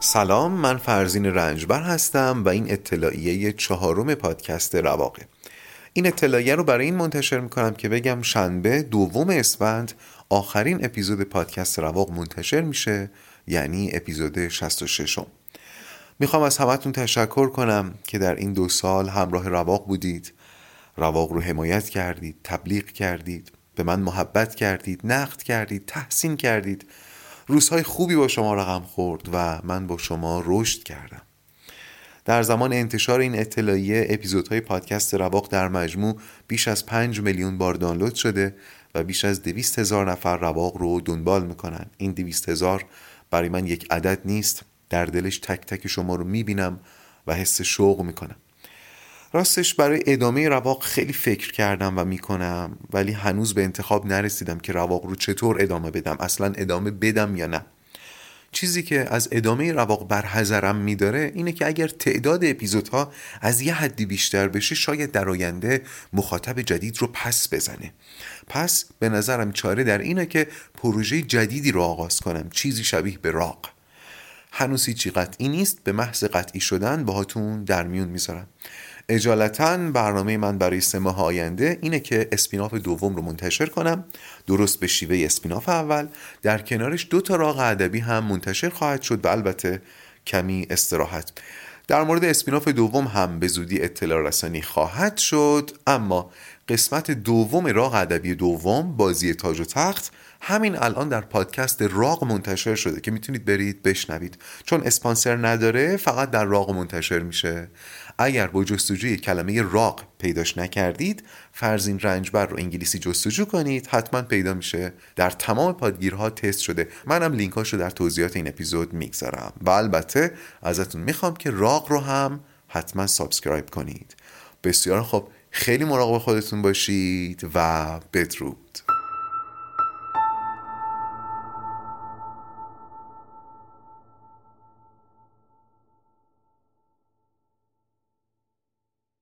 سلام من فرزین رنجبر هستم و این اطلاعیه چهارم پادکست رواقه. این اطلاعیه رو برای این منتشر می‌کنم که بگم شنبه دوم اسفند آخرین اپیزود پادکست رواق منتشر میشه یعنی اپیزود 66 م می‌خوام از همتون تشکر کنم که در این دو سال همراه رواق بودید. رواق رو حمایت کردید تبلیغ کردید به من محبت کردید نقد کردید تحسین کردید. روزهای خوبی با شما رقم خورد و من با شما رشد کردم. در زمان انتشار این اطلاعیه اپیزودهای پادکست رواق در مجموع بیش از 5 میلیون بار دانلود شده و بیش از دویست هزار نفر رواق رو دنبال می‌کنن. این دویست هزار برای من یک عدد نیست. در دلش تک تک شما رو می‌بینم و حس شوق می‌کنم. راستش برای ادامه رواق خیلی فکر کردم و می‌کنم ولی هنوز به انتخاب نرسیدم که رواق رو چطور ادامه بدم اصلا ادامه بدم یا نه. چیزی که از ادامه رواق برحضرم میداره اینه که اگر تعداد اپیزودها از یه حدی بیشتر بشه شاید در آینده مخاطب جدید رو پس بزنه. پس به نظرم چاره در اینه که پروژه جدیدی رو آغاز کنم چیزی شبیه به راق. هنوز هیچی قطعی نیست به محض قطعی شدن باهاتون در میون می‌ذارم. اجالتا برنامه من برای سه ماه آینده اینه که اسپیناف دوم رو منتشر کنم. درست به شیوه اسپیناف اول. در کنارش دو تا راق ادبی هم منتشر خواهد شد و البته کمی استراحت. در مورد اسپیناف دوم هم به زودی اطلاع رسانی خواهد شد اما قسمت دوم راق ادبی دوم بازی تاج و تخت. همین الان در پادکست راق منتشر شده که می‌تونید برید بشنوید. چون اسپانسر نداره فقط در راق منتشر میشه. اگر با جستجوی کلمه راق پیداش نکردید فرزین رنجبر رو انگلیسی جستجو کنید حتما پیدا میشه. در تمام پادگیرها تست شده. منم لینکاش رو در توضیحات این اپیزود می‌گذارم. و البته ازتون می‌خوام که راق رو هم حتما subscribe کنید. بسیار خب خیلی مراقب خودتون باشید و بدرود.